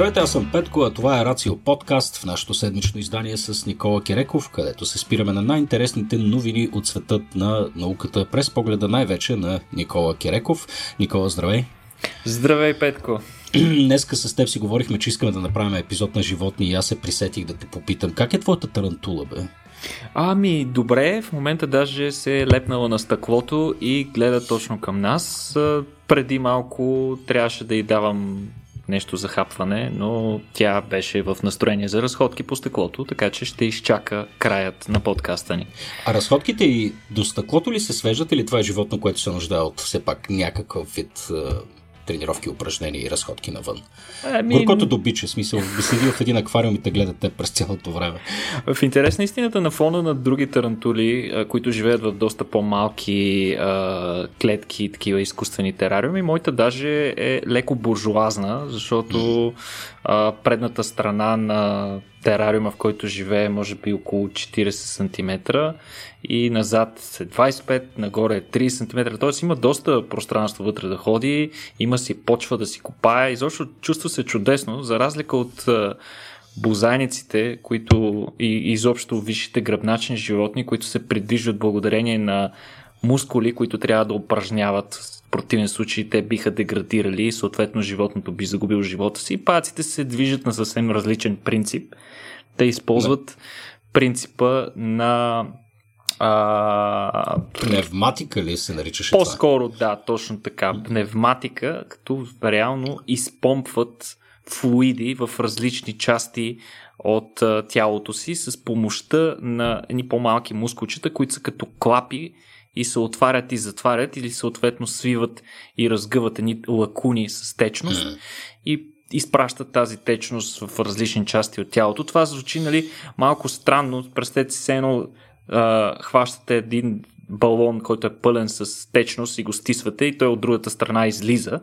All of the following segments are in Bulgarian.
Здравейте, аз съм Петко, а това е Рацио подкаст в нашото седмично издание с Никола Кереков, където се спираме на най-интересните новини от светът на науката през погледа най-вече на Никола Кереков. Никола, здравей! Здравей, Петко! Днеска с теб си говорихме, че искаме да направим епизод на животни и аз се присетих да те попитам. Как е твоята тарантула, бе? Ами, добре, в момента даже се е лепнала на стъклото и гледа точно към нас. Преди малко трябваше да й давам нещо за хапване, но тя беше в настроение за разходки по стъклото, така че ще изчака краят на подкаста ни. А разходките и до стъклото ли се свеждат или това е животно, което се нуждае от все пак някакъв вид тренировки, упражнения и разходки навън. Ами... Горкото до бича, смисъл, да седи в един аквариум и те гледат те през цялото време. В интерес на истината, на фона на други тарантули, които живеят в доста по-малки а, клетки, такива изкуствени терариуми, моята даже е леко буржуазна, защото а, предната страна на терариума, в който живее, може би около 40 см и назад е 25, нагоре е 30 см. Т.е. има доста пространство вътре да ходи, има си почва да си копае. Изобщо чувства се чудесно, за разлика от бозайниците, които и изобщо висшите гръбначни животни, които се придвижват благодарение на мускули, които трябва да упражняват. В противен случай те биха деградирали и съответно животното би загубило живота си. Паците се движат на съвсем различен принцип. Те използват да. принципа на а... Пневматика ли се наричаше По-скоро, това? да, точно така. Пневматика, като реално изпомпват флуиди в различни части от тялото си с помощта на едни по-малки мускулчета, които са като клапи и се отварят и затварят или съответно свиват и разгъват едни лакуни с течност mm. и изпращат тази течност в различни части от тялото. Това звучи нали, малко странно. Представете си едно хващате един балон, който е пълен с течност и го стисвате и той от другата страна излиза.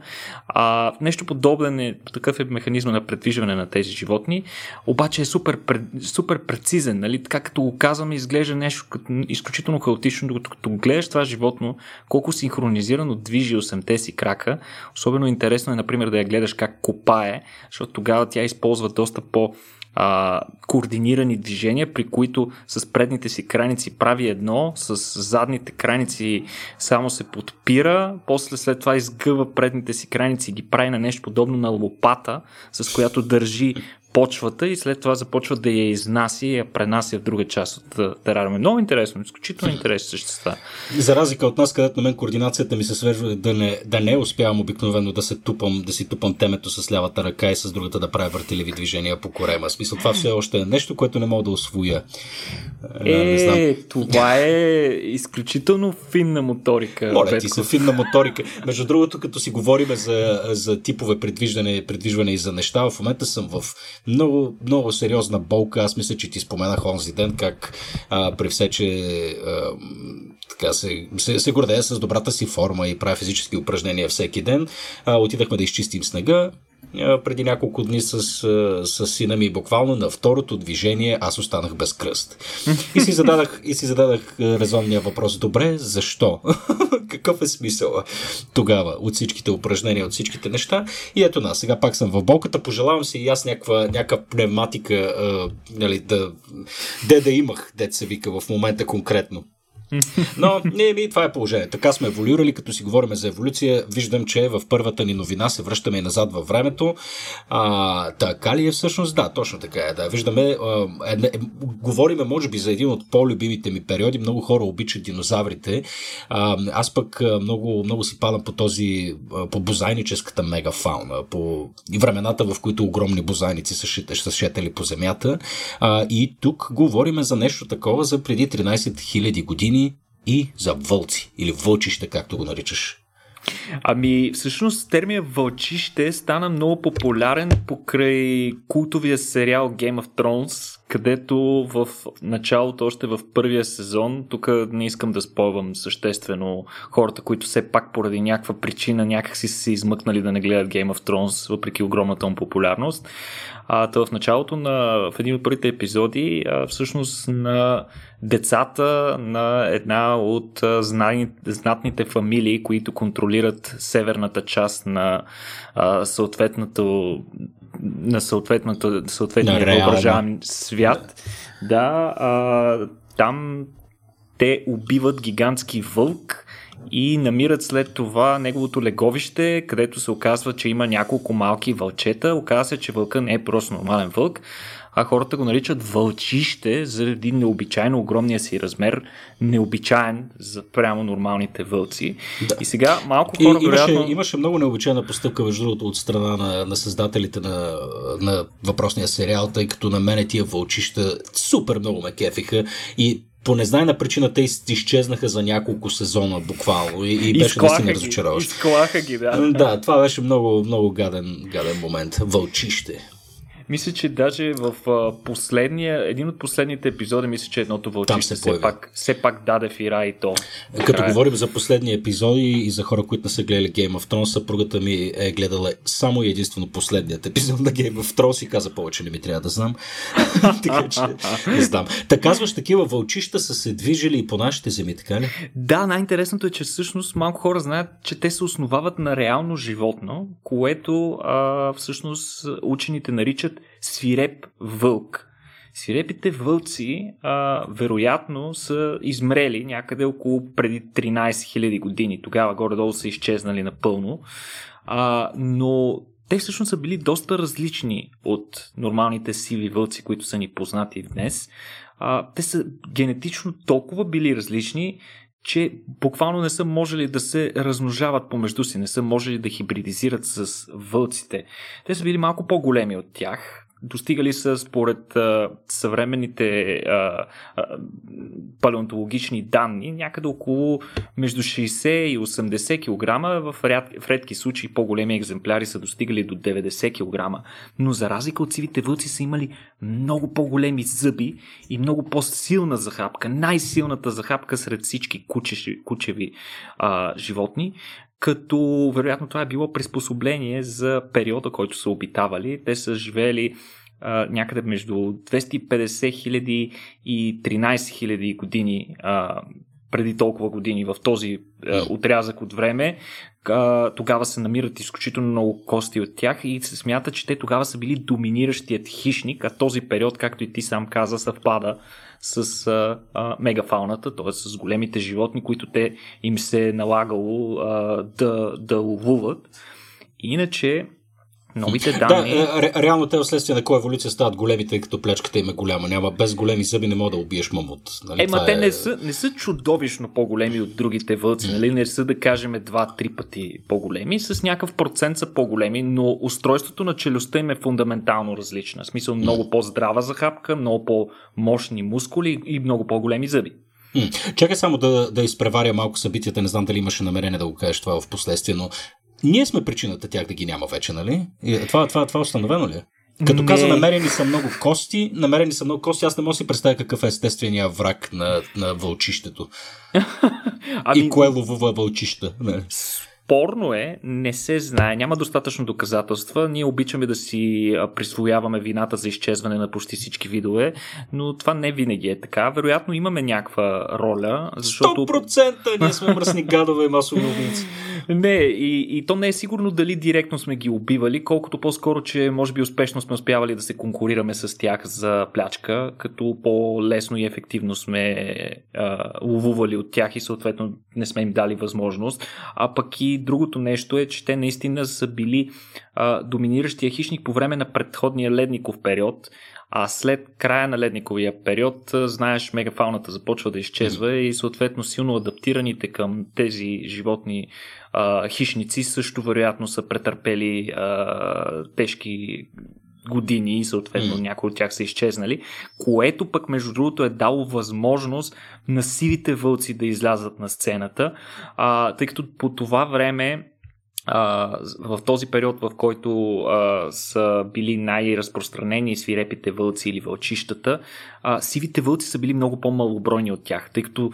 А, нещо подобен е, такъв е механизма на предвижване на тези животни, обаче е супер, супер прецизен. Нали? Така като го казваме, изглежда нещо като, изключително хаотично, докато като гледаш това животно, колко синхронизирано движи 8-те си крака. Особено интересно е, например, да я гледаш как копае, защото тогава тя използва доста по- а, координирани движения, при които с предните си краници прави едно, с задните краници само се подпира, после след това изгъва предните си краници и ги прави на нещо подобно на лопата, с която държи почвата и след това започва да я изнася и я пренася в друга част от терариума. Много интересно, изключително интересно същества. За разлика от нас, където на мен координацията ми се свежда да не, да не успявам обикновено да се тупам, да си тупам темето с лявата ръка и с другата да правя въртеливи движения по корема. Смисъл, това все още е нещо, което не мога да освоя. Е, това е изключително финна моторика. Моля ти се, финна моторика. Между другото, като си говорим за, за типове предвиждане, предвижване и за неща, в момента съм в много, много сериозна болка. Аз мисля, че ти споменах онзи ден как а, при все, че а, така се, се, се гордея с добрата си форма и правя физически упражнения всеки ден. А, отидахме да изчистим снега преди няколко дни с, с сина ми. Буквално на второто движение аз останах без кръст. И си зададах, и си зададах резонния въпрос. Добре, защо? Какъв е смисъл тогава от всичките упражнения, от всичките неща? И ето на, сега пак съм в болката. Пожелавам си и аз някаква, някаква пневматика, а, нали, да, де да имах, се вика в момента конкретно. Но не, ми, това е положение. Така сме еволюирали, като си говорим за еволюция. Виждам, че в първата ни новина се връщаме и назад във времето. А, така ли е всъщност? Да, точно така е. Да. Виждаме, а, е, е, говориме, може би, за един от по-любимите ми периоди. Много хора обичат динозаврите. А, аз пък много, много си падам по този, по бозайническата мегафауна, по времената, в които огромни бозайници са, са шетели по земята. А, и тук говориме за нещо такова за преди 13 000 години и за вълци или вълчища, както го наричаш. Ами, всъщност термия вълчище стана много популярен покрай култовия сериал Game of Thrones, където в началото, още в първия сезон, тук не искам да спойвам съществено хората, които все пак поради някаква причина някакси са се измъкнали да не гледат Game of Thrones, въпреки огромната му популярност. А, в началото на в един от първите епизоди, а, всъщност на децата на една от знани, знатните фамилии, които контролират северната част на а, съответното на съответния въображаем свят. Да, а, там те убиват гигантски вълк и намират след това неговото леговище, където се оказва, че има няколко малки вълчета. Оказва се, че вълка не е просто нормален вълк, а хората го наричат вълчище заради необичайно огромния си размер, необичайен за прямо нормалните вълци. Да. И сега малко хора, и, имаше, вероятно... имаше много необичайна постъпка, между другото, от страна на, на създателите на, на въпросния сериал, тъй като на мене тия вълчища супер много ме кефиха и по незнайна причина те изчезнаха за няколко сезона буквално и, и беше наистина разочароващо. Изклаха ги, да. Да, това беше много, много гаден, гаден момент. Вълчище. Мисля, че даже в последния, един от последните епизоди, мисля, че едното вълчище все пак, все пак даде фира и то. Като края. говорим за последни епизоди и за хора, които не са гледали Game of Thrones, съпругата ми е гледала само и единствено последният епизод на Game of Thrones и каза повече не ми трябва да знам. така че не знам. Та казваш, такива вълчища са се движили и по нашите земи, така ли? Да, най-интересното е, че всъщност малко хора знаят, че те се основават на реално животно, което а, всъщност учените наричат свиреп вълк. Свирепите вълци а, вероятно са измрели някъде около преди 13 000 години. Тогава горе-долу са изчезнали напълно. А, но те всъщност са били доста различни от нормалните сиви вълци, които са ни познати днес. А, те са генетично толкова били различни, че буквално не са можели да се размножават помежду си, не са можели да хибридизират с вълците. Те са били малко по-големи от тях, достигали са според а, съвременните а, а, палеонтологични данни някъде около между 60 и 80 кг, в, ряд, в редки случаи по-големи екземпляри са достигали до 90 кг, но за разлика от сивите вълци са имали много по-големи зъби и много по-силна захапка, най-силната захапка сред всички кучеши, кучеви а, животни, като вероятно това е било приспособление за периода, който са обитавали. Те са живеели а, някъде между 250 хиляди и 13 хиляди години а, преди толкова години в този а, отрязък от време. А, тогава се намират изключително много кости от тях и се смята, че те тогава са били доминиращият хищник, а този период, както и ти сам каза, съвпада с а, а, мегафауната, т.е. с големите животни, които те им се е налагало а, да, да ловуват. Иначе, новите данни... Да, ре, реално те вследствие на коя еволюция стават големи, тъй като плячката им е голяма. Няма без големи зъби не мога да убиеш мамут. Нали? Ема те е... не, са, не са чудовищно по-големи от другите вълци. Нали? Не са да кажем два-три пъти по-големи. С някакъв процент са по-големи, но устройството на челюстта им е фундаментално различно. В смисъл много по-здрава захапка, много по-мощни мускули и много по-големи зъби. Чакай само да, да изпреваря малко събитията, не знам дали имаше намерение да го кажеш това в последствие, но ние сме причината тях да ги няма вече, нали? Това, това, това установено ли е? Като не... каза, намерени са много кости, намерени са много кости, аз не мога да си представя какъв е естествения враг на, на вълчището. ами... И кое ловува вълчища. Не спорно е, не се знае, няма достатъчно доказателства. Ние обичаме да си присвояваме вината за изчезване на почти всички видове, но това не винаги е така. Вероятно имаме някаква роля, защото... 100% ние сме мръсни гадове и масови убийци. Не, и, и то не е сигурно дали директно сме ги убивали, колкото по-скоро, че може би успешно сме успявали да се конкурираме с тях за плячка, като по-лесно и ефективно сме а, ловували от тях и съответно не сме им дали възможност. А пък и другото нещо е, че те наистина са били а, доминиращия хищник по време на предходния ледников период, а след края на ледниковия период, знаеш, мегафауната започва да изчезва и съответно силно адаптираните към тези животни а, хищници също вероятно са претърпели а, тежки години и съответно mm. някои от тях са изчезнали, което пък между другото е дало възможност на сивите вълци да излязат на сцената, а, тъй като по това време а, в този период, в който а, са били най-разпространени свирепите вълци или вълчищата, а, сивите вълци са били много по-малобройни от тях, тъй като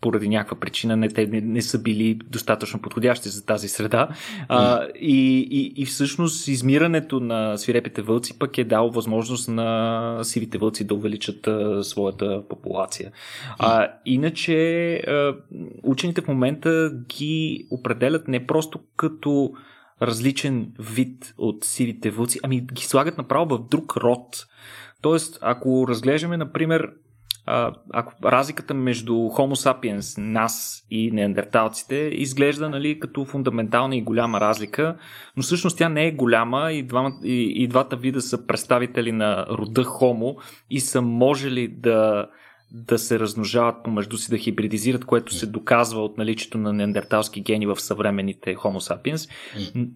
поради някаква причина не, те не, не са били достатъчно подходящи за тази среда. А, и, и, и всъщност измирането на свирепите вълци пък е дал възможност на сивите вълци да увеличат а, своята популация. А, иначе а, учените в момента ги определят не просто като различен вид от сивите вълци, ами ги слагат направо в друг род. Тоест, ако разглеждаме, например, ако разликата между Homo sapiens, нас и неандерталците изглежда нали, като фундаментална и голяма разлика, но всъщност тя не е голяма и, двама, и, и двата вида са представители на рода Homo и са можели да да се размножават помежду си, да хибридизират, което се доказва от наличието на неандерталски гени в съвременните Homo sapiens.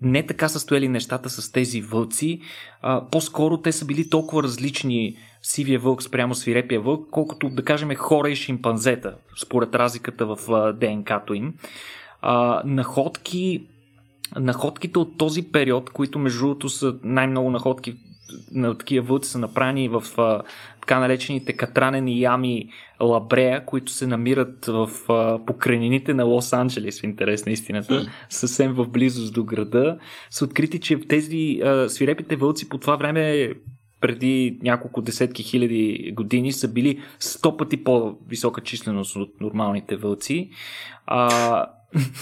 Не така са стояли нещата с тези вълци. А, по-скоро те са били толкова различни сивия вълк спрямо свирепия вълк, колкото да кажем хора и шимпанзета, според разликата в ДНК-то им. А, находки находките от този период, които между другото са най-много находки на такива вълци са направени в а, така наречените катранени ями Лабрея, които се намират в а, покрайнините на Лос-Анджелес, в интерес на истината, съвсем в близост до града, са открити, че тези а, свирепите вълци по това време преди няколко десетки хиляди години са били сто пъти по-висока численост от нормалните вълци. А,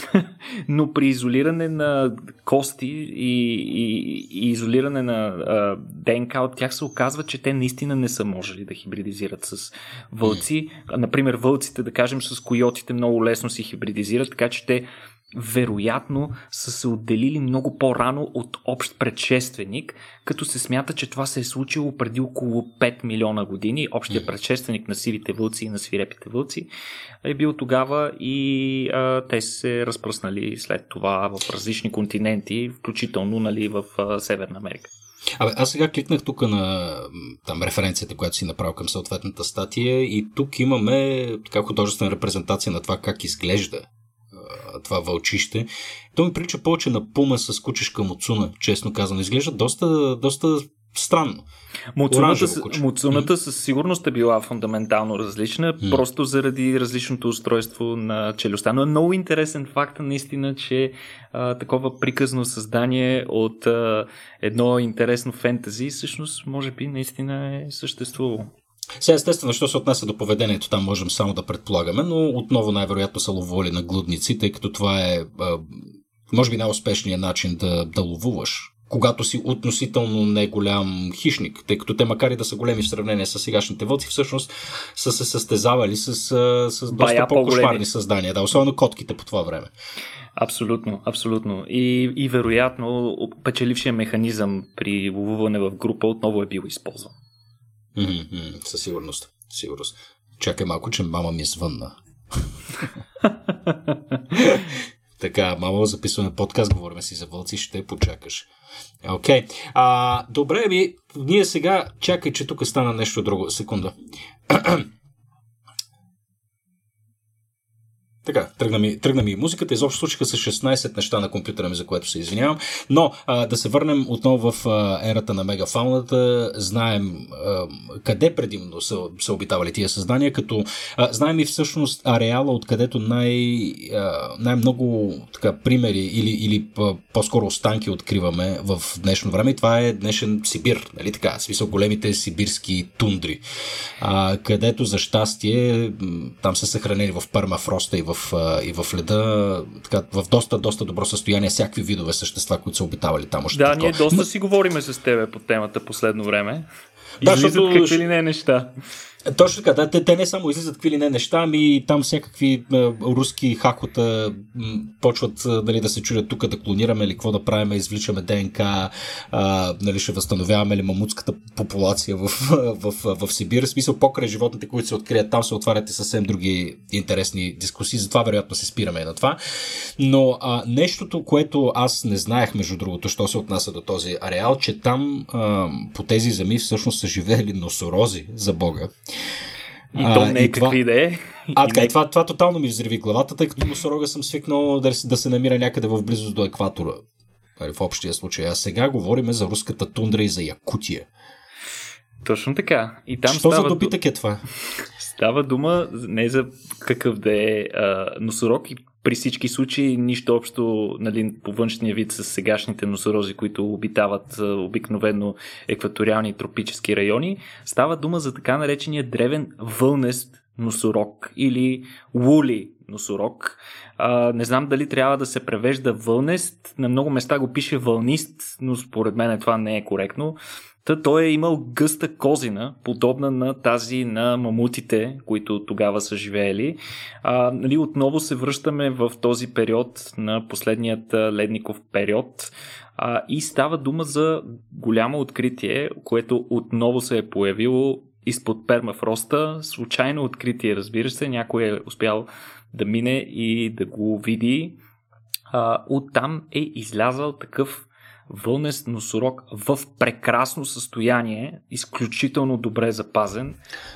но при изолиране на кости и, и, и изолиране на а, ДНК от тях се оказва, че те наистина не са можели да хибридизират с вълци. Например, вълците, да кажем, с койотите много лесно си хибридизират, така че те вероятно са се отделили много по-рано от общ предшественик, като се смята, че това се е случило преди около 5 милиона години. Общия предшественик на сивите вълци и на свирепите вълци е бил тогава и а, те се разпръснали след това в различни континенти, включително нали, в а, Северна Америка. Абе, аз сега кликнах тук на там референцията, която си направил към съответната статия и тук имаме така художествена репрезентация на това как изглежда това вълчище. То ми прилича повече на пума с кучешка муцуна, честно казано. Изглежда доста, доста странно. Муцуната, муцуната със сигурност е била фундаментално различна, mm. просто заради различното устройство на челюстта. Но е много интересен факт, наистина, че а, такова приказно създание от а, едно интересно фентази, всъщност, може би, наистина е съществувало. Сега естествено, що се отнася до поведението, там можем само да предполагаме, но отново най-вероятно са ловували на глудници, тъй като това е, може би, най-успешният начин да, да ловуваш когато си относително не голям хищник, тъй като те макар и да са големи в сравнение с сегашните вълци, всъщност са се състезавали с, с доста по-кошмарни създания, да, особено котките по това време. Абсолютно, абсолютно. И, и вероятно печелившия механизъм при ловуване в група отново е бил използван. Mm-hmm, със сигурност. Сигурност. Чакай малко, че мама ми е звънна. така, мама, записваме подкаст, говорим си за вълци, ще почакаш. Окей. Okay. добре, ми, ние сега, чакай, че тук стана нещо друго. Секунда. Така, тръгна ми, тръгна ми и музиката. Изобщо случиха се 16 неща на компютъра ми, за което се извинявам. Но а, да се върнем отново в а, ерата на мегафауната. Знаем а, къде предимно са, са обитавали тия създания, като а, знаем и всъщност ареала, откъдето най, а, най-много така, примери или, или по-скоро останки откриваме в днешно време. И това е днешен Сибир, нали така? Смисъл големите сибирски тундри, а, където за щастие там са съхранени в пермафроста и в в, и в леда така, в доста, доста добро състояние всякакви видове същества, които са обитавали там. Още да, тако. ние доста си говориме с тебе по темата последно време. Да, защото... какви ли не неща. Точно така, да, те, те не само излизат какви ли не неща, ами там всякакви а, руски хакота м, почват а, нали, да се чудят тук да клонираме или какво да правим, извличаме ДНК, а, нали, ще възстановяваме ли мамутската популация в, в, в, в Сибир. В смисъл, покрай животните, които се открият там, се отварят и съвсем други интересни дискусии, затова вероятно се спираме на това. Но а, нещото, което аз не знаех, между другото, що се отнася до този ареал, че там а, по тези земи всъщност са живеели носорози, за Бога. И а, то не е какви да е. А, така, не... това, това тотално ми взриви главата, тъй като носорога съм свикнал да, да се намира някъде в близост до екватора. Нали, в общия случай. А сега говорим за руската тундра и за Якутия. Точно така. И там Що става за добитък е това? Става дума не за какъв да е а, носорог и при всички случаи нищо общо нали, по външния вид с сегашните носорози, които обитават обикновено екваториални тропически райони. Става дума за така наречения древен вълнест носорог или лули носорог. А, не знам дали трябва да се превежда вълнест. На много места го пише вълнист, но според мен това не е коректно. Та той е имал гъста козина, подобна на тази на мамутите, които тогава са живеели. А, нали, отново се връщаме в този период на последният ледников период а, и става дума за голямо откритие, което отново се е появило изпод пермафроста. Случайно откритие, разбира се, някой е успял да мине и да го види. А, оттам е излязал такъв вълнест носорог в прекрасно състояние, изключително добре запазен.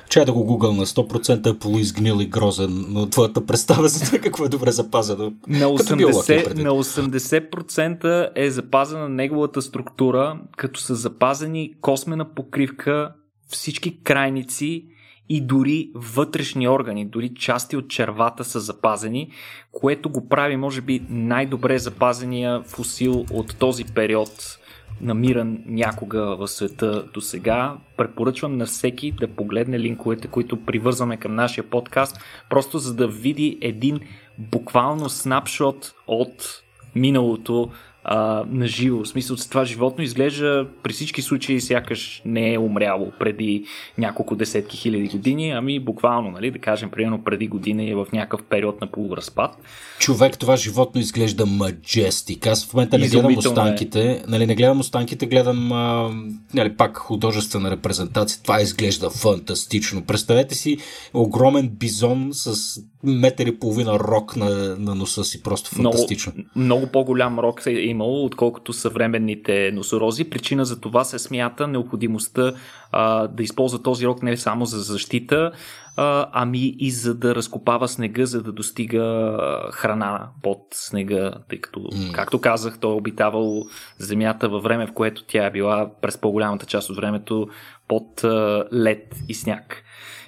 Чай да го гугъл на 100% е полуизгнил и грозен, но твоята представа за това какво е добре запазено. На 80%, на 80% е запазена неговата структура, като са запазени космена покривка, всички крайници и дори вътрешни органи, дори части от червата са запазени, което го прави, може би, най-добре запазения фусил от този период, намиран някога в света до сега. Препоръчвам на всеки да погледне линковете, които привързваме към нашия подкаст, просто за да види един буквално снапшот от миналото а, на живо. В смисъл, това животно изглежда при всички случаи сякаш не е умряло преди няколко десетки хиляди години, ами буквално, нали, да кажем, примерно преди година е в някакъв период на полуразпад. Човек, това животно изглежда маджестик. Аз в момента не гледам останките, е. нали, не гледам останките, гледам а, нали, пак художествена репрезентация. Това изглежда фантастично. Представете си огромен бизон с метър и половина рок на, на носа си. Просто фантастично. Много, много по-голям рок е имало, отколкото съвременните носорози. Причина за това се смята необходимостта а, да използва този рок не само за защита, а, ами и за да разкопава снега, за да достига храна под снега, тъй като, mm. както казах, той е обитавал земята във време, в което тя е била през по-голямата част от времето под а, лед и сняг.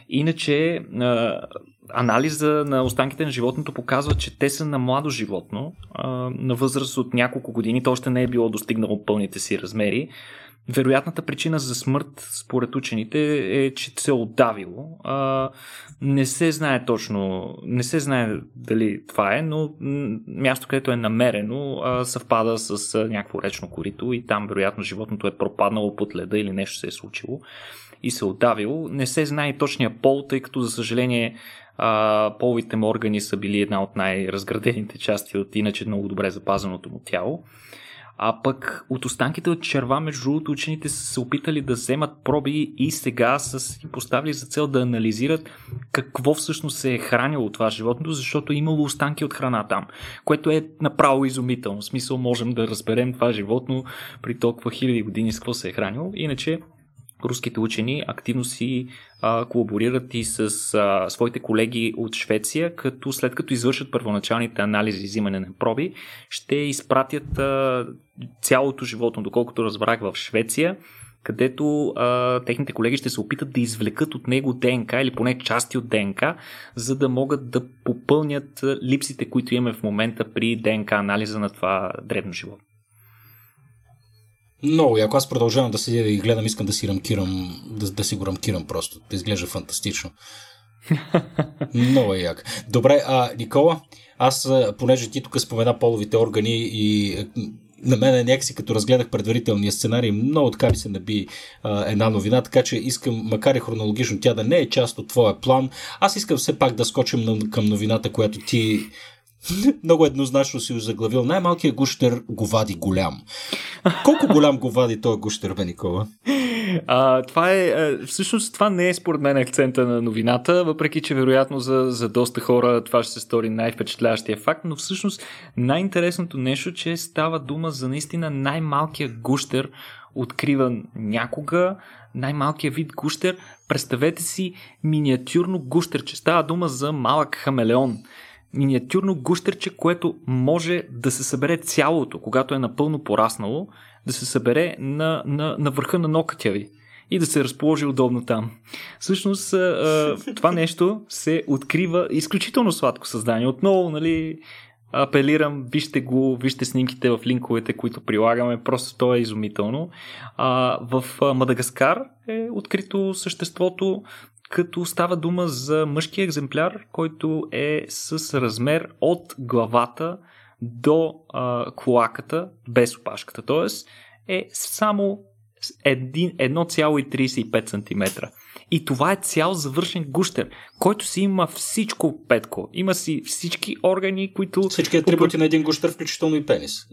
Иначе, анализа на останките на животното показва, че те са на младо животно, на възраст от няколко години, то още не е било достигнало пълните си размери. Вероятната причина за смърт, според учените, е, че се е отдавило. А, не се знае точно, не се знае дали това е, но място, където е намерено, а, съвпада с а, някакво речно корито и там, вероятно, животното е пропаднало под леда или нещо се е случило и се е отдавило. Не се знае точния пол, тъй като, за съжаление, а, половите му органи са били една от най-разградените части от иначе много добре запазеното му тяло. А пък от останките от черва, между другото, учените са се опитали да вземат проби и сега са си поставили за цел да анализират какво всъщност се е хранило това животното, защото е имало останки от храна там, което е направо изумително. В смисъл можем да разберем това животно при толкова хиляди години с какво се е хранило. Иначе руските учени активно си а, колаборират и с а, своите колеги от Швеция, като след като извършат първоначалните анализи и взимане на проби, ще изпратят а, цялото животно, доколкото разбрах в Швеция, където а, техните колеги ще се опитат да извлекат от него ДНК или поне части от ДНК, за да могат да попълнят липсите, които имаме в момента при ДНК анализа на това древно животно. Много яко. Аз продължавам да седя да ги гледам, искам да си рамкирам, да, да си го рамкирам просто. Да изглежда фантастично. Много е як. Добре, а Никола, аз, понеже ти тук спомена половите органи и на мен е някакси като разгледах предварителния сценарий, много така ми се наби а, една новина, така че искам, макар и хронологично тя да не е част от твоя план, аз искам все пак да скочим на, към новината, която ти много еднозначно си заглавил. Най-малкият гущер го вади голям. Колко голям го вади този гущер, бе, Никола? А, това е, всъщност това не е според мен акцента на новината, въпреки че вероятно за, за доста хора това ще се стори най-впечатляващия факт, но всъщност най-интересното нещо, че става дума за наистина най-малкия гущер, откриван някога, най-малкият вид гущер. Представете си миниатюрно гущерче. Става дума за малък хамелеон миниатюрно гущерче, което може да се събере цялото, когато е напълно пораснало, да се събере на, на, на върха на нокътя ви и да се разположи удобно там. Всъщност, това нещо се открива изключително сладко създание. Отново, нали, апелирам, вижте го, вижте снимките в линковете, които прилагаме, просто то е изумително. в Мадагаскар е открито съществото, като става дума за мъжки екземпляр, който е с размер от главата до а, клаката без опашката. Тоест е само 1,35 см. И това е цял завършен гущер, който си има всичко, Петко. Има си всички органи, които... Всички атрибути на един гущер, включително и пенис.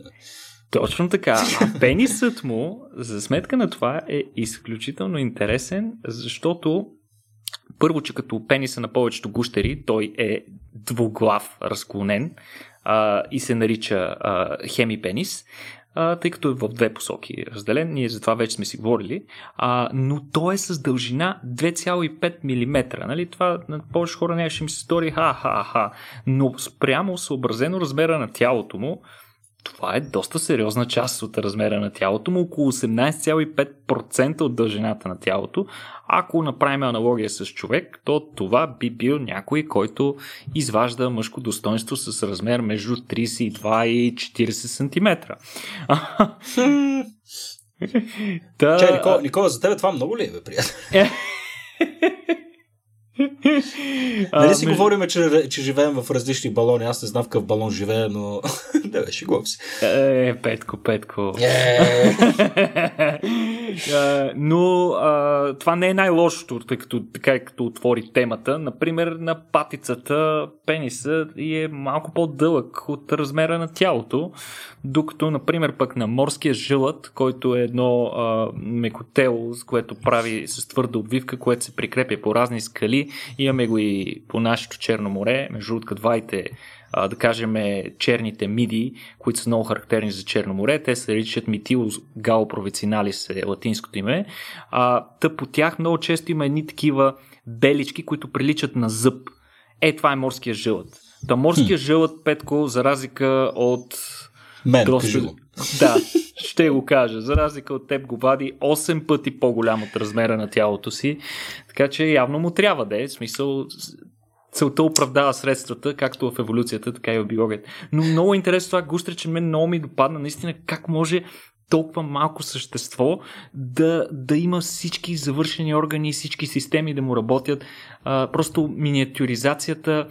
Точно така. А пенисът му, за сметка на това, е изключително интересен, защото първо, че като пениса на повечето гущери, той е двуглав, разклонен а, и се нарича а, хемипенис а, тъй като е в две посоки разделен. Ние за това вече сме си говорили. А, но той е с дължина 2,5 мм. Нали? Това на повече хора не ще ми се стори ха-ха-ха. Но спрямо съобразено размера на тялото му, това е доста сериозна част от размера на тялото му, около 18,5% от дължината на тялото. Ако направим аналогия с човек, то това би бил някой, който изважда мъжко достоинство с размер между 32 и 40 см. Та... Чай, Никола, Никола, за тебе това много ли е, бе, приятел? нали си между... говорим, че, че живеем в различни балони. Аз не знам в какъв балон живея, но... да, бе, шегувам се. Е, Петко, Петко. Е. но а, това не е най-лошото, тъй като така като отвори темата. Например, на патицата пениса е малко по-дълъг от размера на тялото, докато, например, пък на морския жилът, който е едно а, мекотело, с което прави с твърда обвивка, което се прикрепя по разни скали, Имаме го и по нашето Черно море, между другото двайте да кажем, черните миди, които са много характерни за Черно море. Те се наричат Митилус галопровицinalis е латинското име. А, тъп по тях много често има едни такива белички, които приличат на зъб. Е, това е морския жълът. Та морския жълът, Петко, за разлика от... Мен, доста... Да, ще го кажа. За разлика от теб го вади 8 пъти по-голям от размера на тялото си. Така че явно му трябва да е. В смисъл, целта оправдава средствата, както в еволюцията, така и в биологията. Но много интересно това густре, че мен много ми допадна наистина как може толкова малко същество да, да има всички завършени органи, всички системи да му работят. А, просто миниатюризацията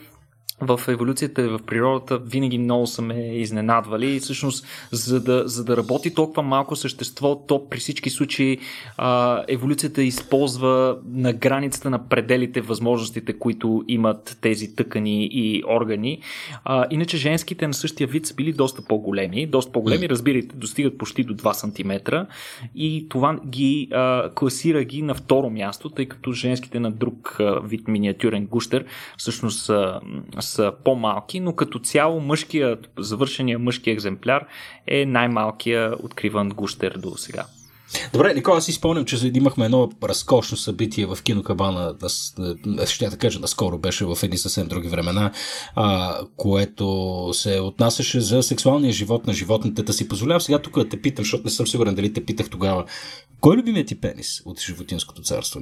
в еволюцията и в природата винаги много са ме изненадвали. И всъщност за да, за да работи толкова малко същество, то при всички случаи а, еволюцията използва на границата на пределите възможностите, които имат тези тъкани и органи. А, иначе женските на същия вид са били доста по-големи, доста по-големи, разбирайте, достигат почти до 2 см и това ги а, класира ги на второ място, тъй като женските на друг а, вид миниатюрен гущер всъщност са са по-малки, но като цяло мъжкия, завършения мъжки екземпляр е най-малкия откриван гущер до сега. Добре, Никола, аз си спомням, че имахме едно разкошно събитие в кинокабана, ще да кажа, наскоро беше в едни съвсем други времена, а, което се отнасяше за сексуалния живот на животните. Да си позволявам сега тук да те питам, защото не съм сигурен дали те питах тогава. Кой е любимият ти пенис от животинското царство?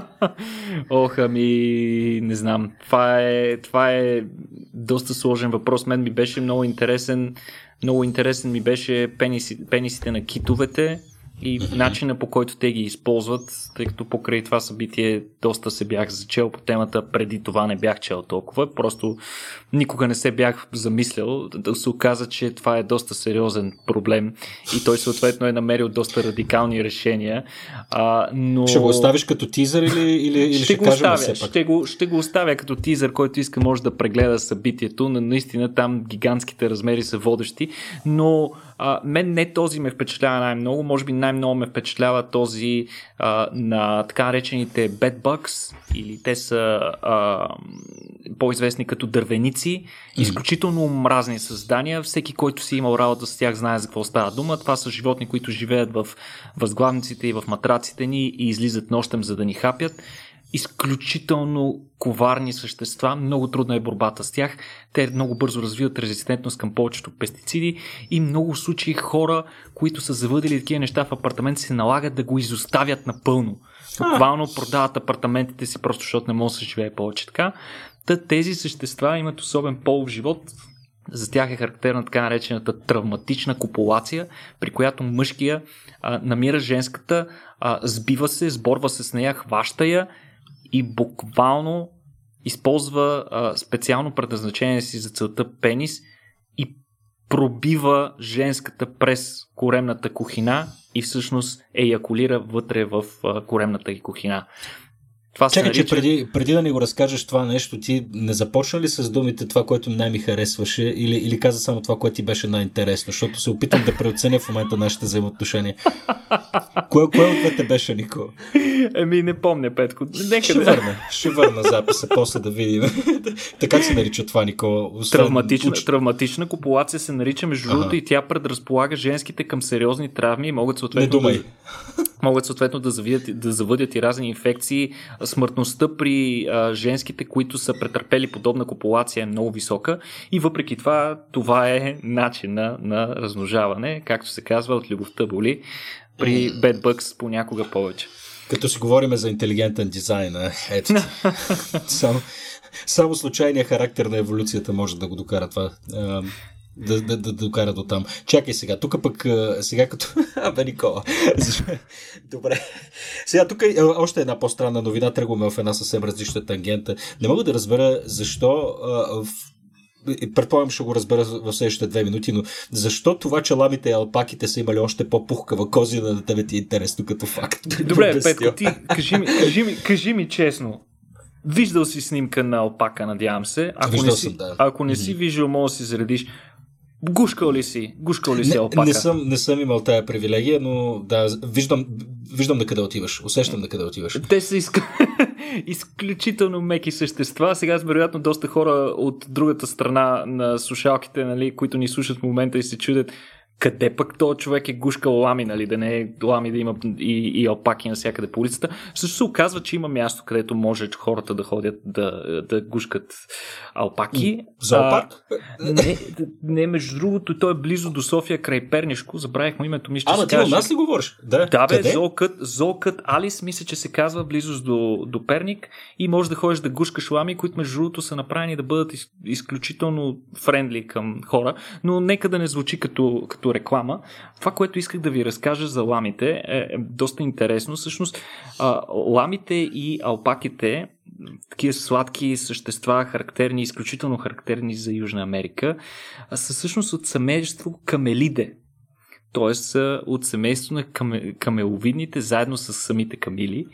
Ох, ами, не знам. Това е, това е доста сложен въпрос. Мен ми беше много интересен. Много интересен ми беше пениси, пенисите на китовете и начина по който те ги използват, тъй като покрай това събитие доста се бях зачел по темата, преди това не бях чел толкова, просто никога не се бях замислял, да се оказа, че това е доста сериозен проблем и той съответно е намерил доста радикални решения. А, но... Ще го оставиш като тизър или, или, или ще, ще го оставя, все пак? Ще го, ще го оставя като тизър, който иска може да прегледа събитието, но наистина там гигантските размери са водещи, но а, мен не този ме впечатлява най-много, може би най-много ме впечатлява този а, на така наречените bedbugs, или те са а, по-известни като дървеници, изключително мразни създания. Всеки, който си имал работа с тях, знае за какво става дума. Това са животни, които живеят в възглавниците и в матраците ни и излизат нощем, за да ни хапят изключително коварни същества, много трудна е борбата с тях. Те много бързо развиват резистентност към повечето пестициди и много случаи хора, които са завъдили такива неща в апартамент, се налагат да го изоставят напълно. Буквално продават апартаментите си, просто защото не може да се живее повече така. Та тези същества имат особен полов живот, за тях е характерна така наречената травматична копулация, при която мъжкия а, намира женската, а, сбива се, сборва се с нея, хваща я и буквално използва а, специално предназначение си за целта пенис и пробива женската през коремната кухина и всъщност еякулира вътре в а, коремната и кухина. Това Чакай, нарича... че преди, преди да ни го разкажеш това нещо, ти не започна ли с думите това, което най-ми харесваше или, или каза само това, което ти беше най-интересно? Защото се опитам да преоценя в момента нашите взаимоотношения. кое, кое от двете беше, Нико? Еми, не помня, Петко. Нека ще да... върна, ще върна записа, после да видим. така се нарича това, Нико. Освен... Травматична, уч... травматична копулация се нарича, между другото, и тя предразполага женските към сериозни травми и могат съответно... Не думай. Да могат съответно да, завидят, да завъдят и разни инфекции. Смъртността при а, женските, които са претърпели подобна копулация е много висока и въпреки това, това е начина на размножаване, както се казва, от любовта боли при Bad Bugs понякога повече. Като си говорим за интелигентен дизайн, ето само, само случайният характер на еволюцията може да го докара това да, да, да докара до там. Чакай сега, тук пък, сега като... Абе, Никола. Добре. Сега тук е още една по-странна новина, тръгваме в една съвсем различна тангента. Не мога да разбера защо в предполагам ще го разбера в следващите две минути, но защо това, че ламите и алпаките са имали още по-пухкава кози, на тебе ти е интересно като факт? Добре, Петко, ти кажи ми, кажи, ми, кажи ми честно, Виждал си снимка на алпака, надявам се. Ако Виждал не си, съм, да. Ако не си виждал, може да си заредиш. Гушкал ли си? Гушкал ли си не, алпака? Не съм, не съм имал тая привилегия, но да, виждам, виждам на къде отиваш. Усещам на къде отиваш. Те са изк... изключително меки същества. Сега, вероятно, доста хора от другата страна на слушалките, нали, които ни слушат в момента и се чудят къде пък този човек е гушкал лами, нали, да не е лами да има и, и алпаки навсякъде по улицата. Също се оказва, че има място, където може хората да ходят да, да гушкат алпаки. Зоопарк? не, не, между другото, той е близо до София, край Пернишко. Забравих му името, мисля, Ама ти у нас ли говориш? Да, да бе, зоокът, зоокът Алис, мисля, че се казва близост до, до Перник и може да ходиш да гушкаш лами, които между другото са направени да бъдат из, изключително френдли към хора, но нека да не звучи като, като реклама. Това, което исках да ви разкажа за ламите е, е доста интересно. Всъщност, ламите и алпаките такива сладки същества, характерни, изключително характерни за Южна Америка, са всъщност от семейство камелиде. Т.е. от семейство на камеловидните, заедно с самите камили.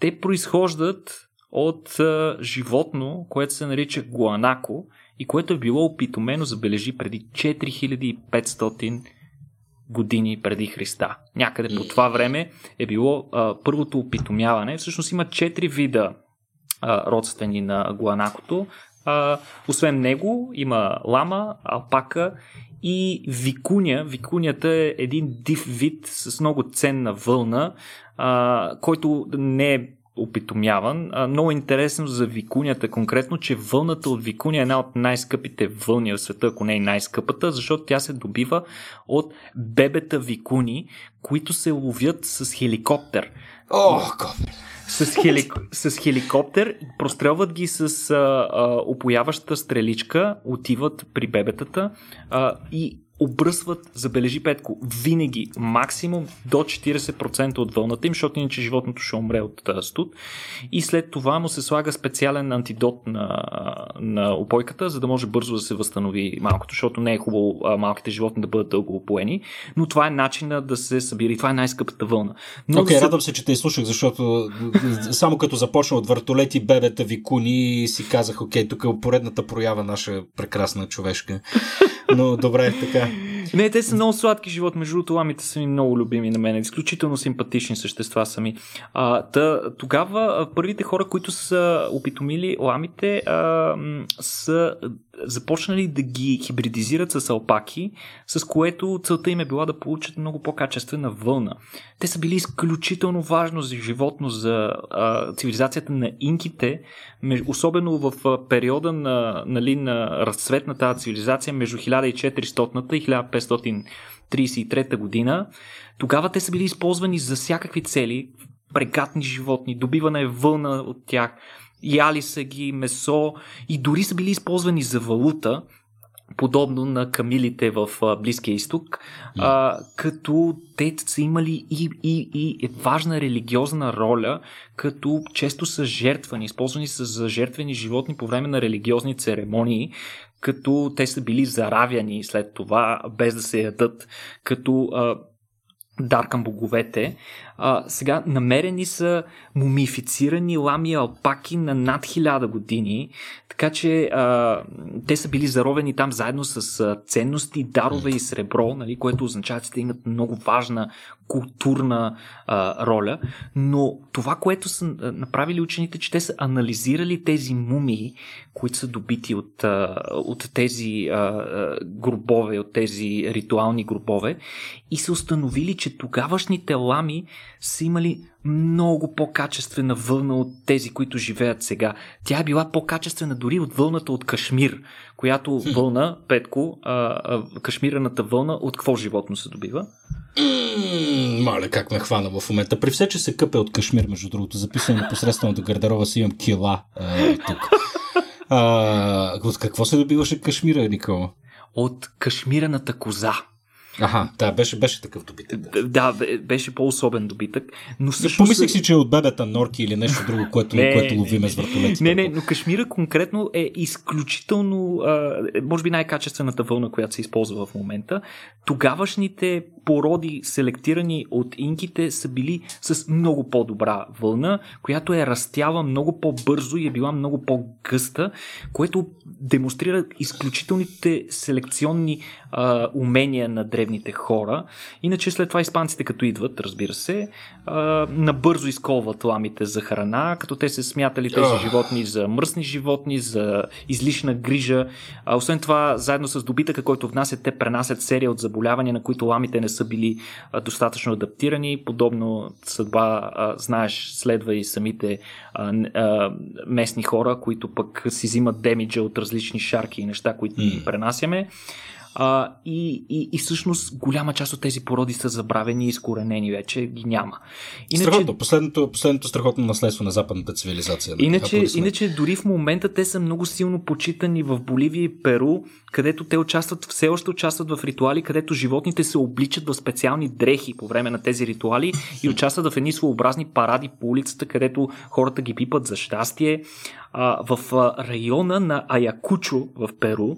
Те произхождат от животно, което се нарича гуанако и което е било опитомено, забележи, преди 4500 години преди Христа. Някъде по това време е било а, първото опитомяване. Всъщност има четири вида а, родствени на гуанакото. А, освен него има лама, алпака и викуня. Викунята е един див вид с много ценна вълна, а, който не е опитомяван. А, много интересно за викунята конкретно, че вълната от викуня е една от най-скъпите вълни в света, ако не е най-скъпата, защото тя се добива от бебета викуни, които се ловят с хеликоптер. О, с, хели... с хеликоптер, прострелват ги с а, а, опояваща стреличка, отиват при бебетата а, и обръсват, забележи Петко, винаги максимум до 40% от вълната им, защото иначе животното ще умре от студ. И след това му се слага специален антидот на, на опойката, за да може бързо да се възстанови малкото, защото не е хубаво а, малките животни да бъдат дълго опоени, но това е начина да се събира и това е най-скъпата вълна. Окей, okay, да радвам се, че те изслушах, защото само като започна от въртолети, бебета, викуни, си казах, окей, тук е поредната проява наша прекрасна човешка. Но добре, така. Не, те са много сладки живот. Между другото, ламите са ми много любими на мен. Изключително симпатични същества са ми. А, та, тогава първите хора, които са опитомили ламите, а, са започнали да ги хибридизират с алпаки, с което целта им е била да получат много по-качествена вълна. Те са били изключително важно за животно, за а, цивилизацията на инките, особено в периода на, нали, на разцвет на тази цивилизация между 1400 и 1533 година. Тогава те са били използвани за всякакви цели, прегатни животни, добиване вълна от тях, яли са ги, месо. И дори са били използвани за валута, подобно на камилите в Близкия изток, а, като те са имали и, и, и важна религиозна роля, като често са жертвани, използвани са за жертвени животни по време на религиозни церемонии, като те са били заравяни след това, без да се ядат, като а, дар към боговете. А, сега намерени са мумифицирани лами алпаки на над хиляда години, така че а, те са били заровени там заедно с ценности, дарове и сребро, нали, което означава, че те имат много важна културна а, роля. Но това, което са направили учените, че те са анализирали тези мумии, които са добити от, а, от тези а, гробове, от тези ритуални гробове и са установили, че тогавашните лами са имали много по-качествена вълна от тези, които живеят сега. Тя е била по-качествена дори от вълната от Кашмир, която вълна, Петко, а, а, кашмираната вълна, от какво животно се добива? Маля, как ме хвана в момента. При все, че се къпе от Кашмир, между другото, записано непосредствено до гардероба си имам кила а, тук. А, от какво се добиваше Кашмира, Никола? От кашмираната коза. Аха, да, беше, беше такъв добитък. Да, да беше по-особен добитък. Но всъщност... Помислих си, че е от бебета норки или нещо друго, което, не, което ловиме с въртолети. Не, не, но Кашмира конкретно е изключително, а, може би най-качествената вълна, която се използва в момента. Тогавашните породи, селектирани от инките, са били с много по-добра вълна, която е растяла много по-бързо и е била много по-гъста, което демонстрира изключителните селекционни а, умения на древните хора. Иначе след това испанците, като идват, разбира се, а, набързо изколват ламите за храна, като те се смятали тези животни за мръсни животни, за излишна грижа. А, освен това, заедно с добитъка, който внасят, те пренасят серия от заболявания, на които ламите не са били достатъчно адаптирани. Подобно съдба, знаеш, следва и самите местни хора, които пък си взимат демиджа от различни шарки и неща, които mm. пренасяме. А, и, и, и всъщност голяма част от тези породи са забравени и изкоренени вече, ги няма. Иначе, страхотно, последното, последното страхотно наследство на западната цивилизация. Иначе, иначе дори в момента те са много силно почитани в Боливия и Перу, където те участват, все още участват в ритуали, където животните се обличат в специални дрехи по време на тези ритуали и участват в едни своеобразни паради по улицата, където хората ги пипат за щастие. А, в района на Аякучо в Перу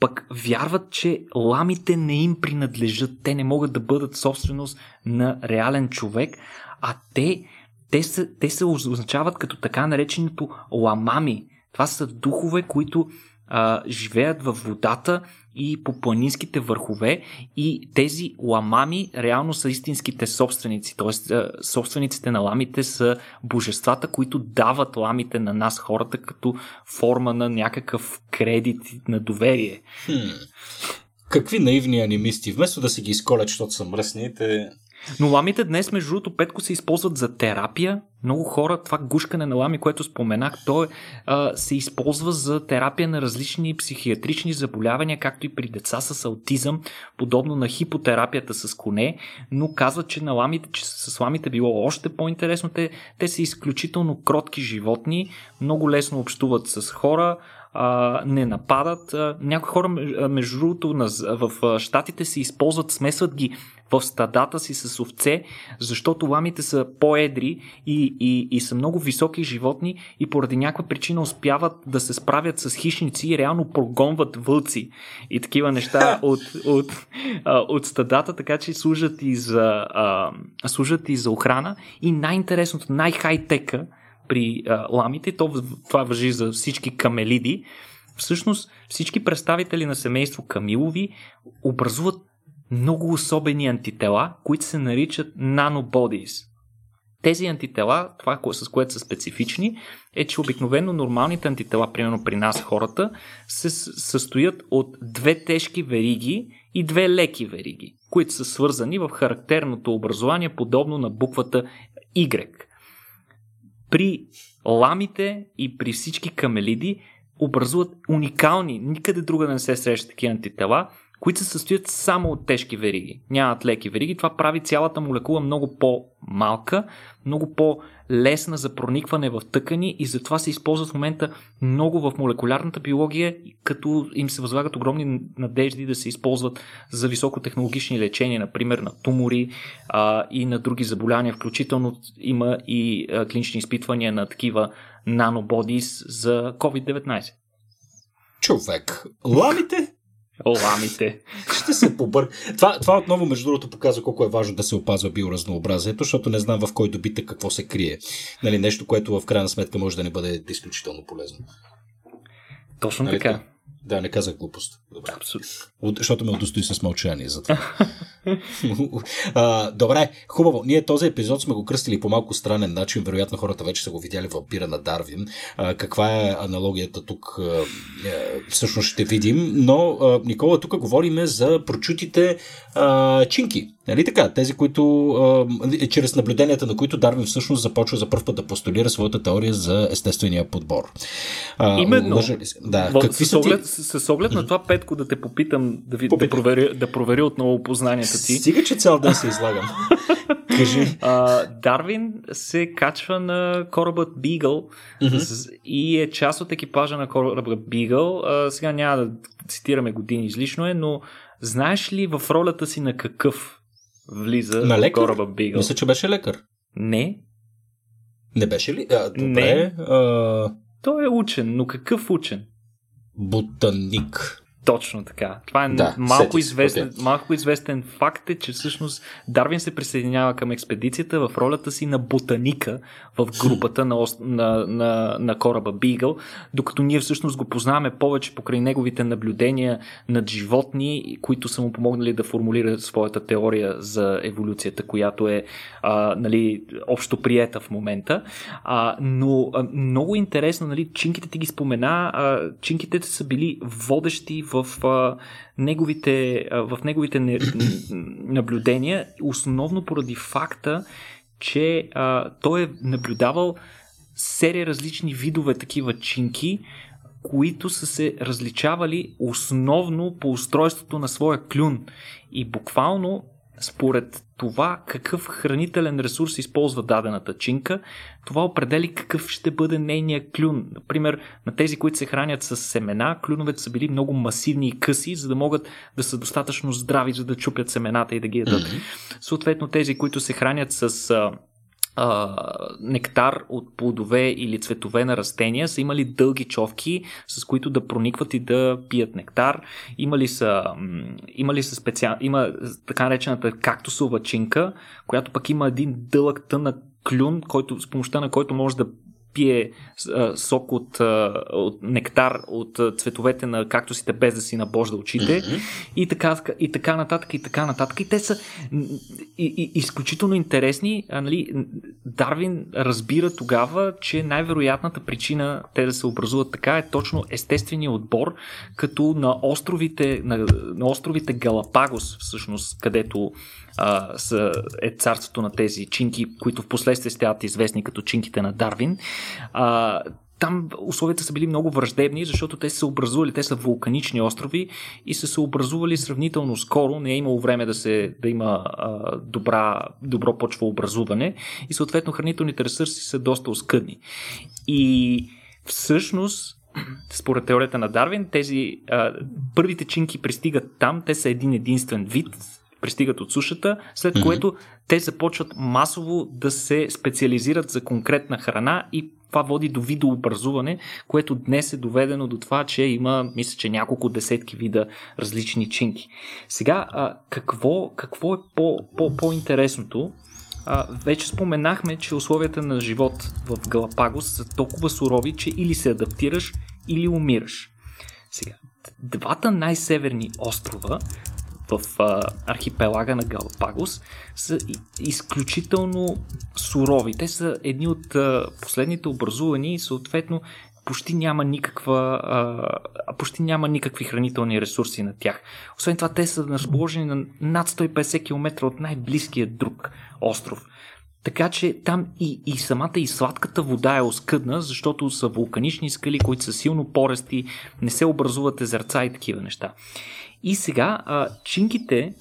пък вярват, че ламите не им принадлежат, те не могат да бъдат собственост на реален човек, а те, те, са, те се означават като така нареченото ламами. Това са духове, които а, живеят във водата и по планинските върхове и тези ламами реално са истинските собственици, т.е. собствениците на ламите са божествата, които дават ламите на нас хората като форма на някакъв кредит на доверие. Хм. Какви наивни анимисти, вместо да си ги изколят, защото са мръсни, те но ламите днес, между другото, петко се използват за терапия. Много хора, това гушкане на лами, което споменах, то е, а, се използва за терапия на различни психиатрични заболявания, както и при деца с аутизъм, подобно на хипотерапията с коне, но казват, че на ламите, че с ламите било още по-интересно. Те, те са изключително кротки животни, много лесно общуват с хора, а, не нападат. А, някои хора, между другото, в щатите се използват, смесват ги в стадата си с овце, защото ламите са по-едри и, и, и са много високи животни и поради някаква причина успяват да се справят с хищници и реално прогонват вълци и такива неща от, от, от стадата, така че служат и за, а, служат и за охрана. И най-интересното, най-хай-тека при а, ламите, то, това въжи за всички камелиди, всъщност всички представители на семейство Камилови образуват много особени антитела, които се наричат нанободис. Тези антитела, това с което са специфични, е, че обикновено нормалните антитела, примерно при нас хората, се състоят от две тежки вериги и две леки вериги, които са свързани в характерното образование, подобно на буквата Y. При ламите и при всички камелиди образуват уникални, никъде друга не се срещат такива антитела, които се състоят само от тежки вериги. Нямат леки вериги. Това прави цялата молекула много по-малка, много по-лесна за проникване в тъкани и затова се използва в момента много в молекулярната биология, като им се възлагат огромни надежди да се използват за високотехнологични лечения, например на тумори а, и на други заболявания. Включително има и а, клинични изпитвания на такива нанободис за COVID-19. Човек, ламите Ламите. Ще се побър. Това, това отново, между другото, показва колко е важно да се опазва биоразнообразието, защото не знам в кой добитък какво се крие. Нали, нещо, което в крайна сметка може да не бъде изключително полезно. Точно нали, така. Да, не казах глупост. Добре. Абсолютно. Защото ме удостои с мълчание за това. а, добре, хубаво. Ние този епизод сме го кръстили по малко странен начин. Вероятно хората вече са го видяли в пира на Дарвин. А, каква е аналогията тук? А, е, всъщност ще видим. Но, а, Никола, тук говориме за прочутите а, чинки. Нали така? Тези, които а, чрез наблюденията на които Дарвин всъщност започва за първ път да постулира своята теория за естествения подбор. А, Именно. Да. В, Какви с, оглед, ти... с, с оглед на това, Петко, да те попитам, да, ви, да, проверя, да проверя отново познанията ти. Стига, че цял ден се излагам. Кажи. А, Дарвин се качва на корабът mm-hmm. и е част от екипажа на кораба. А, сега няма да цитираме години излишно е, но знаеш ли в ролята си на какъв влиза на лекар? кораба Beagle? Мисля, че беше лекар. Не. Не беше ли? А, добре. Не. А... Той е учен, но какъв учен? Ботаник. Точно така. Това е да, малко, известен, okay. малко известен факт е, че всъщност Дарвин се присъединява към експедицията в ролята си на ботаника в групата на, на, на, на кораба Бигъл, докато ние всъщност го познаваме повече покрай неговите наблюдения над животни, които са му помогнали да формулира своята теория за еволюцията, която е а, нали, общо приета в момента. А, но а, много интересно, нали, чинките ти ги спомена, а, чинките са били водещи в в а, неговите, а, в неговите не, наблюдения, основно поради факта, че а, той е наблюдавал серия различни видове такива чинки, които са се различавали основно по устройството на своя клюн. И буквално според това какъв хранителен ресурс използва дадената чинка, това определи какъв ще бъде нейния клюн. Например, на тези, които се хранят с семена, клюновете са били много масивни и къси, за да могат да са достатъчно здрави, за да чупят семената и да ги ядат. Mm-hmm. Съответно, тези, които се хранят с а, нектар от плодове или цветове на растения, са имали дълги човки, с които да проникват и да пият нектар. Имали са, имали са специал... има така наречената кактусова чинка, която пък има един дълъг тънък клюн, който, с помощта на който може да пие а, сок от, а, от нектар от цветовете на кактусите без да си набожда очите mm-hmm. и, така, и така нататък и така нататък. И те са и, и, изключително интересни. А, нали, Дарвин разбира тогава, че най-вероятната причина те да се образуват така е точно естествения отбор, като на островите, на, на островите Галапагос, всъщност, където а, са, е царството на тези чинки, които в последствие стават известни като чинките на Дарвин. А, там условията са били много враждебни, защото те са се образували, те са вулканични острови и са се образували сравнително скоро, не е имало време да, се, да има а, добра, добро почвообразуване и съответно хранителните ресурси са доста оскъдни. И всъщност според теорията на Дарвин, тези а, първите чинки пристигат там, те са един единствен вид, пристигат от сушата, след mm-hmm. което те започват масово да се специализират за конкретна храна и това води до видообразуване, което днес е доведено до това, че има, мисля, че няколко десетки вида различни чинки. Сега, а, какво, какво е по, по, по-интересното? А, вече споменахме, че условията на живот в Галапагос са толкова сурови, че или се адаптираш, или умираш. Сега, двата най-северни острова в а, архипелага на Галапагос са изключително сурови. Те са едни от а, последните образувани и съответно почти няма никаква, а, почти няма никакви хранителни ресурси на тях. Освен това, те са разположени на над 150 км от най-близкия друг остров. Така че там и, и самата и сладката вода е оскъдна, защото са вулканични скали, които са силно порести, не се образуват езерца и такива неща. И сега а, чинките,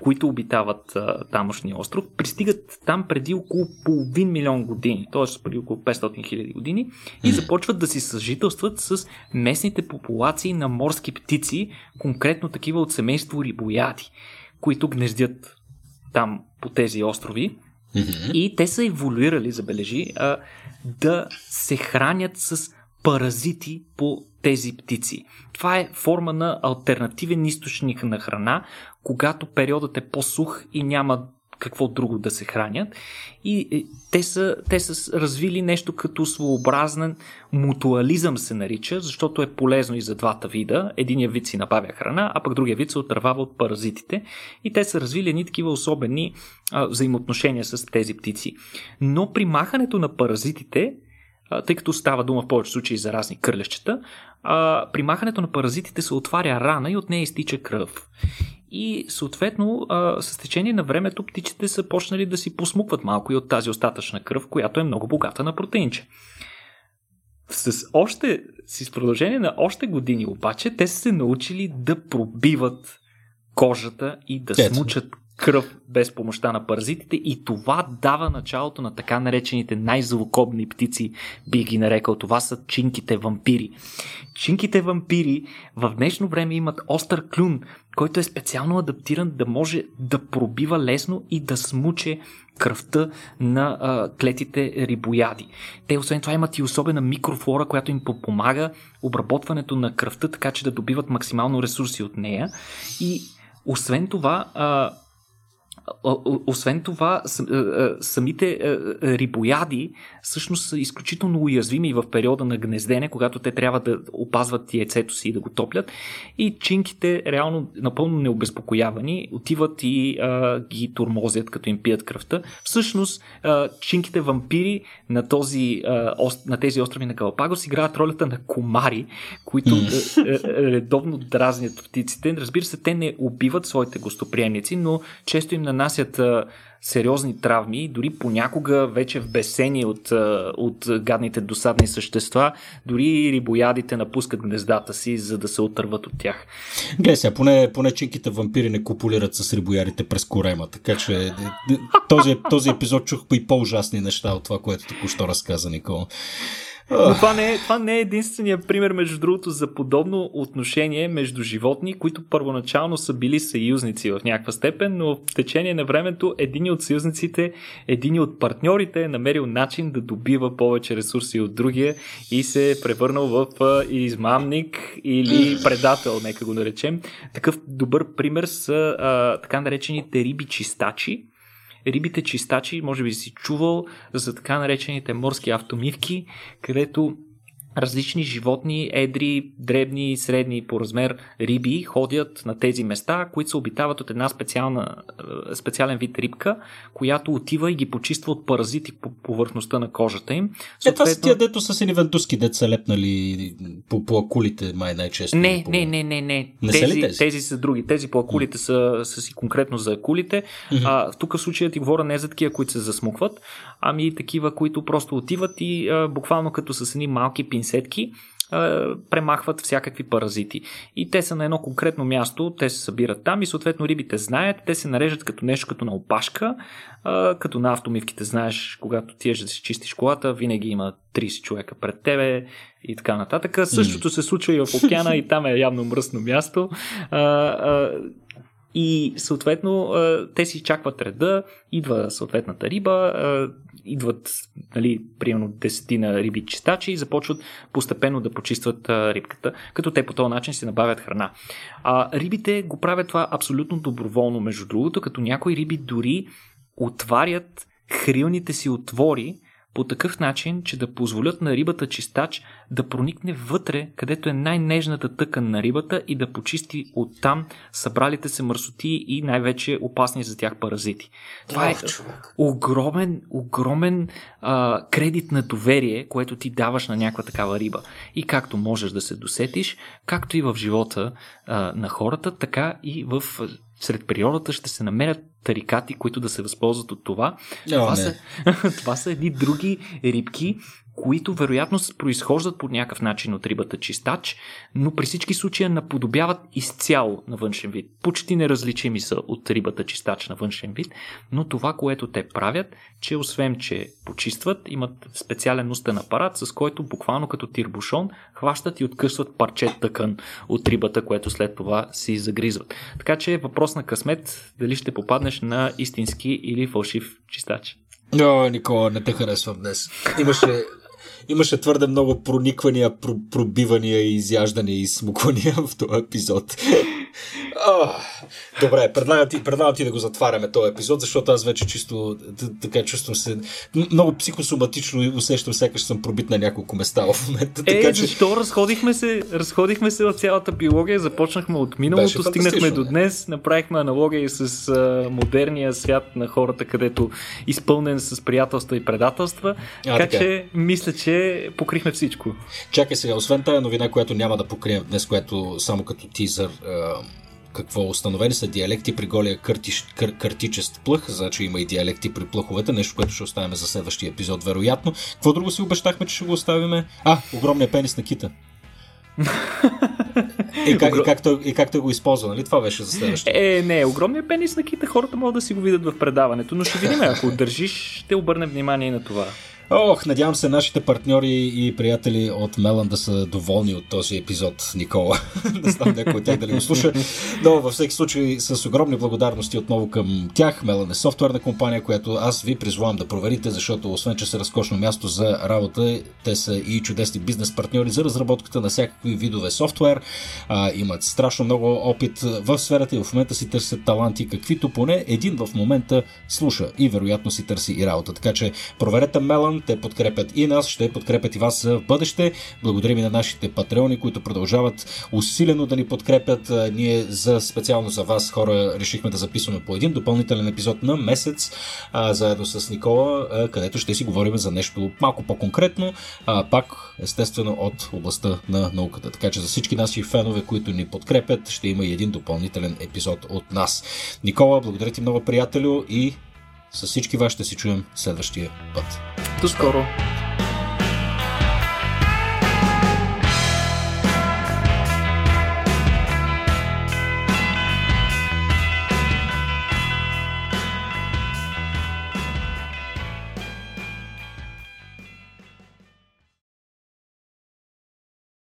които обитават а, тамошния остров, пристигат там преди около половин милион години, т.е. преди около 500 хиляди години и започват да си съжителстват с местните популации на морски птици, конкретно такива от семейство рибояди, които гнездят там по тези острови. И те са еволюирали, забележи, а, да се хранят с паразити по тези птици. Това е форма на альтернативен източник на храна, когато периодът е по-сух и няма какво друго да се хранят. И е, те са, те са развили нещо като своеобразен мутуализъм се нарича, защото е полезно и за двата вида. Единия вид си набавя храна, а пък другия вид се отървава от паразитите. И те са развили едни такива особени а, взаимоотношения с тези птици. Но при махането на паразитите, тъй като става дума в повече случаи за разни кърлещета, а, при махането на паразитите се отваря рана и от нея изтича кръв. И съответно, а, с течение на времето птичите са почнали да си посмукват малко и от тази остатъчна кръв, която е много богата на протеинче. С още, с продължение на още години обаче, те са се научили да пробиват кожата и да Ето. смучат кръв без помощта на паразитите и това дава началото на така наречените най-злокобни птици, би ги нарекал. Това са чинките вампири. Чинките вампири в днешно време имат остър клюн, който е специално адаптиран да може да пробива лесно и да смуче кръвта на а, клетите рибояди. Те освен това имат и особена микрофлора, която им помага обработването на кръвта, така че да добиват максимално ресурси от нея. И освен това, а, освен това, а, а, самите а, рибояди всъщност са изключително уязвими в периода на гнездене, когато те трябва да опазват яйцето си и да го топлят. И чинките, реално напълно необезпокоявани, отиват и а, ги турмозят, като им пият кръвта. Всъщност, а, чинките вампири на, този, а, на тези острови на Галапагос играят ролята на комари, които а, редовно дразнят птиците. Разбира се, те не убиват своите гостоприемници, но често им нанасят сериозни травми, дори понякога вече в бесени от, от гадните досадни същества, дори рибоядите напускат гнездата си, за да се отърват от тях. Гледай сега, поне, поне чинките вампири не копулират с рибоярите през корема, така че е, е, този, този епизод чух и по-ужасни неща от това, което току-що разказа Никола. Но това не, е, това не е единствения пример, между другото, за подобно отношение между животни, които първоначално са били съюзници в някаква степен, но в течение на времето един от съюзниците, един от партньорите е намерил начин да добива повече ресурси от другия и се е превърнал в измамник или предател, нека го наречем. Такъв добър пример са а, така наречените риби чистачи, рибите чистачи, може би си чувал за така наречените морски автомивки, където различни животни, едри, дребни, средни по размер риби ходят на тези места, които се обитават от една специална, е, специален вид рибка, която отива и ги почиства от паразити по повърхността на кожата им. Е, това са тия, дето са сини вентуски, дето са лепнали по, по акулите, май най-често. Не, по... не, не, не, не. Не са ли тези, тези? тези са други. Тези по акулите са, са си конкретно за акулите. А, тук в случая ти говоря не за такива, които се засмукват, ами такива, които просто отиват и а, буквално като с едни малки пинсетки а, премахват всякакви паразити. И те са на едно конкретно място, те се събират там и съответно рибите знаят, те се нареждат като нещо като на опашка, като на автомивките знаеш, когато ти да си чистиш колата, винаги има 30 човека пред тебе и така нататък. Същото се случва и в океана и там е явно мръсно място. И съответно те си чакват реда, идва съответната риба, идват нали, примерно десетина риби чистачи и започват постепенно да почистват а, рибката, като те по този начин си набавят храна. А, рибите го правят това абсолютно доброволно, между другото, като някои риби дори отварят хрилните си отвори по такъв начин, че да позволят на рибата чистач да проникне вътре, където е най-нежната тъкан на рибата и да почисти оттам събралите се мърсоти и най-вече опасни за тях паразити. Това е човек. огромен, огромен а, кредит на доверие, което ти даваш на някаква такава риба. И както можеш да се досетиш, както и в живота а, на хората, така и в сред природата ще се намерят тарикати, които да се възползват от това. О, това, не. са, това са едни други рибки, които вероятно произхождат по някакъв начин от рибата чистач, но при всички случаи наподобяват изцяло на външен вид. Почти неразличими са от рибата чистач на външен вид, но това, което те правят, че освен, че почистват, имат специален устен апарат, с който буквално като тирбушон хващат и откъсват парче тъкан от рибата, което след това си загризват. Така че е въпрос на късмет дали ще попаднеш на истински или фалшив чистач. О, Никола, не те харесвам днес. Имаше имаше твърде много прониквания, пробивания, изяждания и смуквания в този епизод. Oh, добре, предлагам ти, предлагам ти да го затваряме този епизод, защото аз вече чисто така чувствам се много психосоматично и усещам сякаш съм пробит на няколко места в момента. Е, така, че... защо разходихме се, разходихме се в цялата биология, започнахме от миналото, стигнахме до днес, направихме аналогия с а, модерния свят на хората, където изпълнен с приятелства и предателства, а, така, така че мисля, че покрихме всичко. Чакай сега, освен тази новина, която няма да покрием днес, която само като тизър какво установени са диалекти при голия къртиш, кър, къртичест плъх, значи има и диалекти при плъховете, нещо, което ще оставим за следващия епизод, вероятно. Какво друго си обещахме, че ще го оставиме? А, огромния пенис на кита. и, как, и, как той, и как той го използва, нали? Това беше за следващия. Е, не, огромният пенис на кита хората могат да си го видят в предаването, но ще видим, ако държиш, ще обърнем внимание и на това. Ох, надявам се нашите партньори и приятели от Мелан да са доволни от този епизод, Никола. не знам някой от тях дали го слуша. Но във всеки случай с огромни благодарности отново към тях. Мелан е софтуерна компания, която аз ви призвавам да проверите, защото освен, че са разкошно място за работа, те са и чудесни бизнес партньори за разработката на всякакви видове софтуер. А, имат страшно много опит в сферата и в момента си търсят таланти, каквито поне един в момента слуша и вероятно си търси и работа. Така че проверете Мелан, те подкрепят и нас, ще подкрепят и вас в бъдеще. Благодарим и на нашите патреони, които продължават усилено да ни подкрепят. Ние за специално за вас хора решихме да записваме по един допълнителен епизод на месец, а, заедно с Никола, а, където ще си говорим за нещо малко по-конкретно, а, пак естествено от областта на науката. Така че за всички наши фенове, които ни подкрепят, ще има и един допълнителен епизод от нас. Никола, благодаря ти много, приятелю, и с всички вас ще се чуем следващия път. До скоро!